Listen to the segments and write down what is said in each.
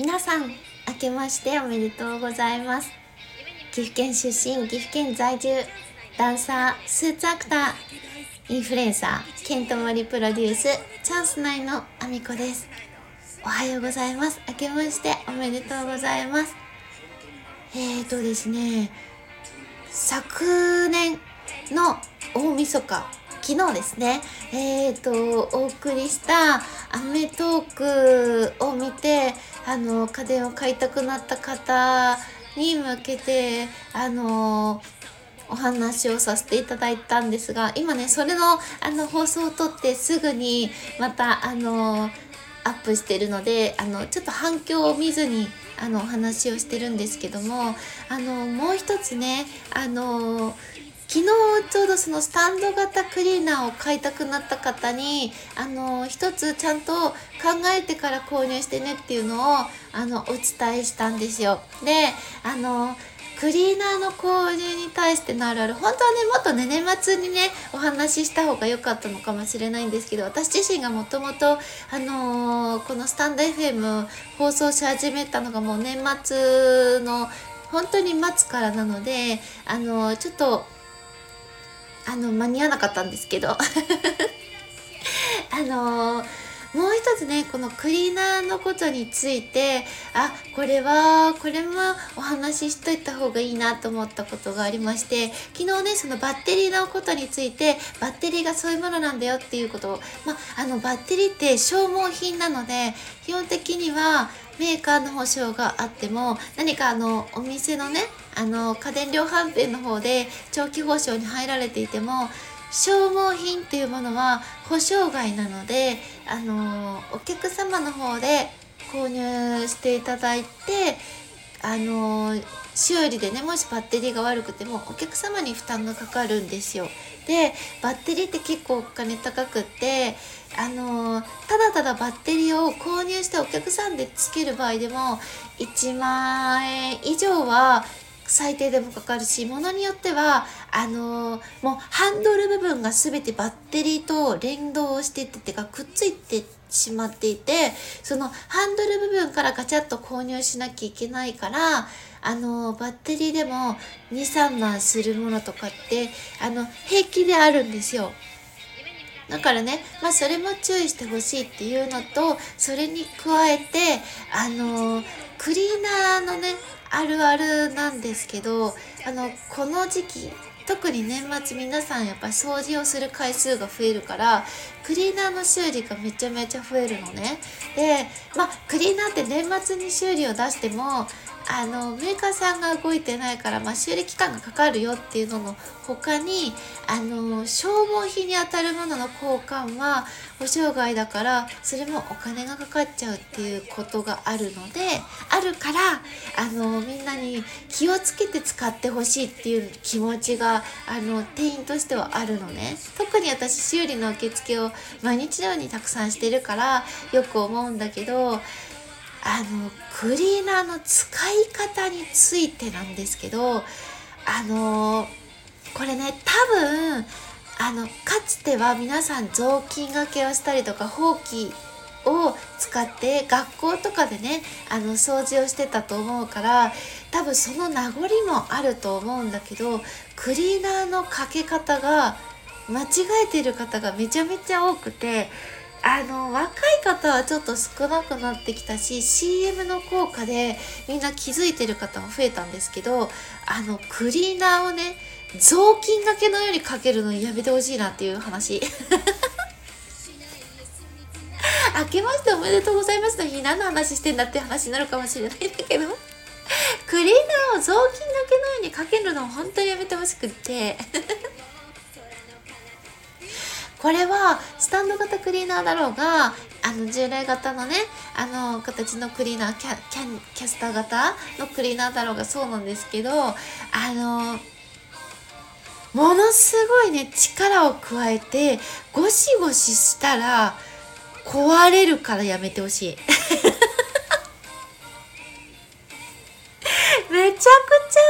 皆さん明けましておめでとうございます。岐阜県出身岐阜県在住ダンサースーツアクターインフルエンサーケントモリプロデュースチャンス内のあみこです。おはようございます。明けましておめでとうございます。えーとですね昨年の大晦日昨日ですね、えーと、お送りしたアメトークを見て、あの、家電を買いたくなった方に向けて、あの、お話をさせていただいたんですが、今ね、それの、あの、放送を撮ってすぐに、また、あの、アップしてるので、あの、ちょっと反響を見ずに、あの、お話をしてるんですけども、あの、もう一つね、あの、ちょうどそのスタンド型クリーナーを買いたくなった方にあの一つちゃんと考えてから購入してねっていうのをあのお伝えしたんですよ。であのクリーナーの購入に対してのあるある本当はねもっとね年末にねお話しした方が良かったのかもしれないんですけど私自身がもともとあのー、このスタンド FM 放送し始めたのがもう年末の本当に末からなのであのー、ちょっとあの間に合わなかったんですけど。あの、もう一つねこのクリーナーのことについてあこれはこれもお話ししといた方がいいなと思ったことがありまして昨日ねそのバッテリーのことについてバッテリーがそういうものなんだよっていうことを、まあのバッテリーって消耗品なので基本的にはメーカーの保証があっても何かあのお店のねあの家電量販店の方で長期保証に入られていても消耗品っていうものは保証外なのであのお客様の方で購入していただいてあの修理でねもしバッテリーが悪くてもお客様に負担がかかるんですよ。でバッテリーって結構お金高くってあのただただバッテリーを購入してお客さんでつける場合でも1万円以上は最低でもかかるし、ものによっては、あのー、もうハンドル部分が全てバッテリーと連動してっててかくっついてしまっていて、そのハンドル部分からガチャッと購入しなきゃいけないから、あの、バッテリーでも2、3万するものとかって、あの、平気であるんですよ。だからね、まあそれも注意してほしいっていうのと、それに加えて、あの、クリーナーのね、あるあるなんですけどあのこの時期特に年末皆さんやっぱ掃除をする回数が増えるからクリーナーの修理がめちゃめちゃ増えるのね。でまあクリーナーって年末に修理を出してもあのメーカーさんが動いてないから、まあ、修理期間がかかるよっていうのの他にあの消耗品にあたるものの交換は保証外だからそれもお金がかかっちゃうっていうことがあるのであるからあのみんなに気をつけて使ってほしいっていう気持ちがあの店員としてはあるのね。特に私修理の受付を毎日のようにたくさんしてるからよく思うんだけどあのクリーナーの使い方についてなんですけどあのこれね多分あのかつては皆さん雑巾がけをしたりとかほうきを使って学校とかでねあの掃除をしてたと思うから多分その名残もあると思うんだけどクリーナーのかけ方が間違えてる方がめちゃめちゃ多くてあの若い方はちょっと少なくなってきたし CM の効果でみんな気づいてる方も増えたんですけどあのクリーナーをね雑巾がけのようにかけるのやめてほしいなっていう話。明けましておめでとうございますの日何の話してんだって話になるかもしれないんだけど。クリーナーを雑巾がけのようにかけるのを本当にやめてほしくってこれはスタンド型クリーナーだろうがあの従来型のねあの形のクリーナーキャキャキャスター型のクリーナーだろうがそうなんですけどあのものすごいね力を加えてゴシゴシしたら壊れるからやめてほしい。めちゃくちゃ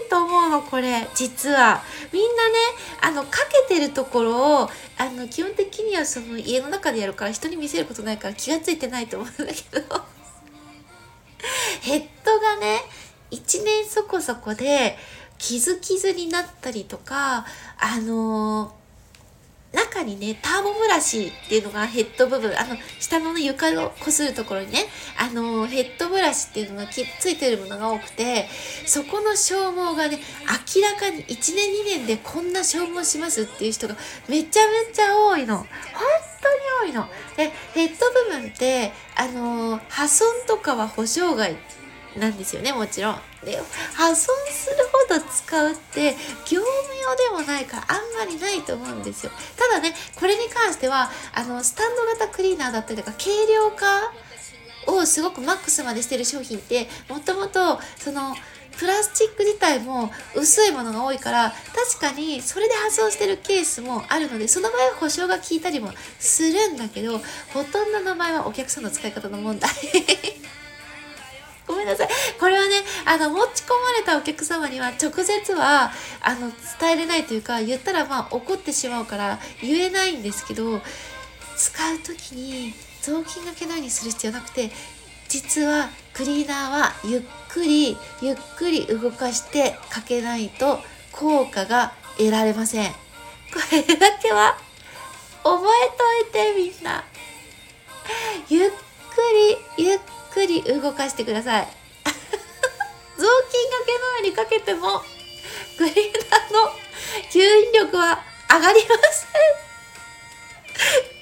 多いと思うのこれ実は。みんなねあのかけてるところをあの基本的にはその家の中でやるから人に見せることないから気が付いてないと思うんだけど。ヘッドがね一年そこそこで傷傷になったりとかあのー中にね、ターボブラシっていうのがヘッド部分、あの、下の、ね、床をこするところにね、あの、ヘッドブラシっていうのがきっついてるものが多くて、そこの消耗がね、明らかに1年2年でこんな消耗しますっていう人がめちゃめちゃ多いの。本当に多いの。で、ヘッド部分って、あの、破損とかは保証外なんですよねもちろん。で破損するほど使うって業務用でもないからあんまりないと思うんですよ。ただねこれに関してはあのスタンド型クリーナーだったりとか軽量化をすごくマックスまでしてる商品ってもともとそのプラスチック自体も薄いものが多いから確かにそれで破損してるケースもあるのでその場合は保証が効いたりもするんだけどほとんどの場合はお客さんの使い方の問題 ごめんなさい。これ、あの、持ち込まれたお客様には直接は、あの、伝えれないというか、言ったらまあ怒ってしまうから言えないんですけど、使う時に雑巾がけのようにする必要なくて、実はクリーナーはゆっくり、ゆっくり動かしてかけないと効果が得られません。これだけは覚えといてみんな。ゆっくり、ゆっくり動かしてくださいにかけてもクリーナーの吸引力は上がりません。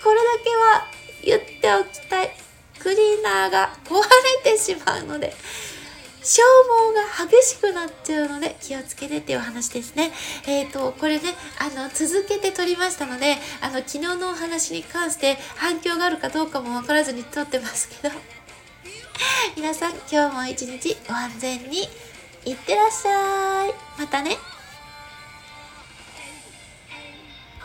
これだけは言っておきたい。クリーナーが壊れてしまうので消耗が激しくなっちゃうので気をつけてっていうお話ですね。えっ、ー、と、これね、あの、続けて撮りましたので、あの、昨日のお話に関して反響があるかどうかもわからずに撮ってますけど、皆さん今日も一日ご安全に。いってらっしゃい。またね。